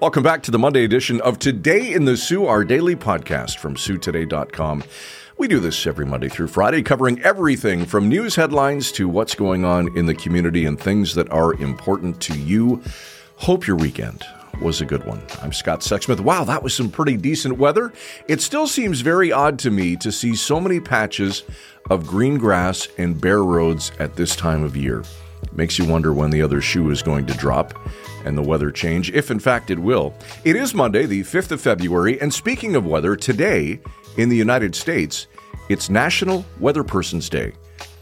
Welcome back to the Monday edition of Today in the Soo, our daily podcast from SooToday.com. We do this every Monday through Friday, covering everything from news headlines to what's going on in the community and things that are important to you. Hope your weekend was a good one. I'm Scott Sexsmith. Wow, that was some pretty decent weather. It still seems very odd to me to see so many patches of green grass and bare roads at this time of year. Makes you wonder when the other shoe is going to drop and the weather change, if in fact it will. It is Monday, the 5th of February, and speaking of weather, today in the United States, it's National Weather Person's Day,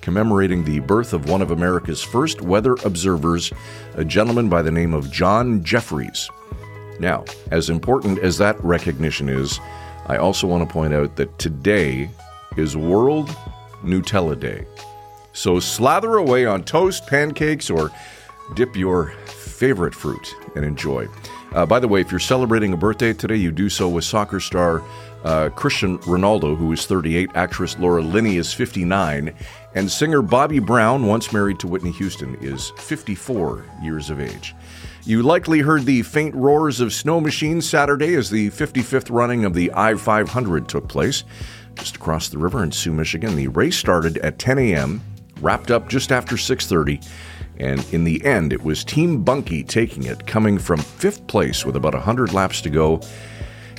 commemorating the birth of one of America's first weather observers, a gentleman by the name of John Jeffries. Now, as important as that recognition is, I also want to point out that today is World Nutella Day. So slather away on toast, pancakes, or dip your favorite fruit and enjoy. Uh, by the way, if you're celebrating a birthday today, you do so with soccer star uh, Cristiano Ronaldo, who is 38, actress Laura Linney is 59, and singer Bobby Brown, once married to Whitney Houston, is 54 years of age. You likely heard the faint roars of snow machines Saturday as the 55th running of the I 500 took place. Just across the river in Soo, Michigan, the race started at 10 a.m., wrapped up just after 6:30, and in the end, it was Team Bunky taking it, coming from fifth place with about 100 laps to go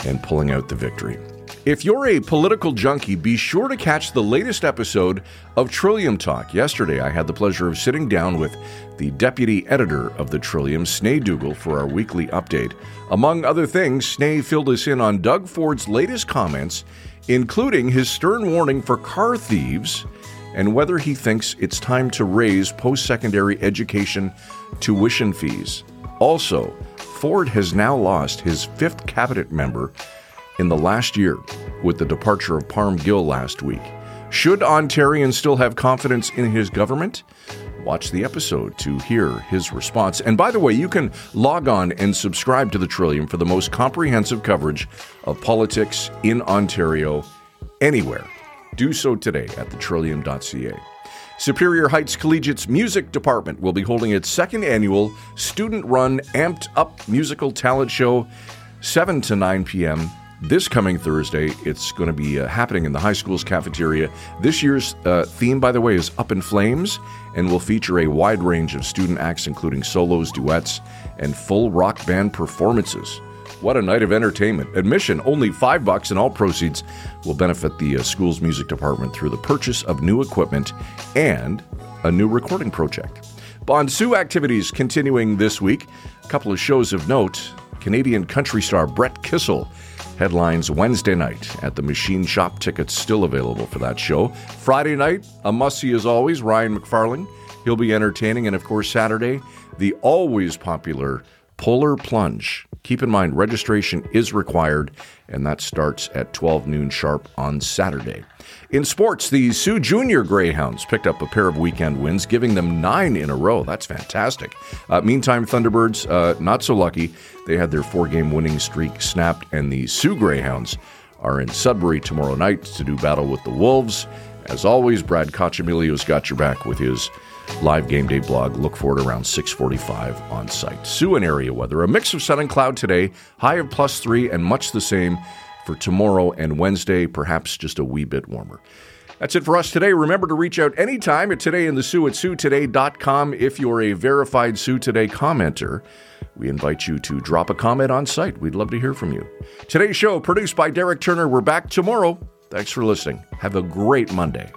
and pulling out the victory. If you're a political junkie, be sure to catch the latest episode of Trillium Talk. Yesterday, I had the pleasure of sitting down with the deputy editor of the Trillium, Sneh Duggal, for our weekly update. Among other things, Sneh filled us in on Doug Ford's latest comments, including his stern warning for car thieves and whether he thinks it's time to raise post secondary education tuition fees. Also, Ford has now lost his fifth cabinet member in the last year with the departure of Parm Gill last week. Should Ontarians still have confidence in his government? Watch the episode to hear his response. And by the way, you can log on and subscribe to the Trillium for the most comprehensive coverage of politics in Ontario anywhere. Do so today at thetrillium.ca. Superior Heights Collegiate's music department will be holding its second annual student run Amped Up musical talent show 7 to 9 p.m. This coming Thursday, it's going to be uh, happening in the high school's cafeteria. This year's uh, theme, by the way, is Up in Flames and will feature a wide range of student acts, including solos, duets, and full rock band performances. What a night of entertainment. Admission only 5 bucks and all proceeds will benefit the uh, school's music department through the purchase of new equipment and a new recording project. Bon Soo activities continuing this week. A couple of shows of note. Canadian country star Brett Kissel headlines Wednesday night at the Machine Shop. Tickets still available for that show. Friday night, a must see as always, Ryan McFarling. He'll be entertaining. And of course, Saturday, the always popular Polar Plunge. Keep in mind, registration is required, and that starts at 12 noon sharp on Saturday. In sports, the Soo Junior Greyhounds picked up a pair of weekend wins, giving them nine in a row. That's fantastic. Uh, meantime, Thunderbirds, uh, not so lucky. They had their four game winning streak snapped, and the Soo Greyhounds are in Sudbury tomorrow night to do battle with the Wolves. As always, Brad Coccimiglio's got your back with his live game day blog. Look for it around 645 on site. Soo and area weather. A mix of sun and cloud today, high of plus three, and much the same for tomorrow and Wednesday, perhaps just a wee bit warmer. That's it for us today. Remember to reach out anytime at Today in the Soo at SooToday.com if you're a verified Soo Today commenter. We invite you to drop a comment on site. We'd love to hear from you. Today's show, produced by Derek Turner. We're back tomorrow. Thanks for listening. Have a great Monday.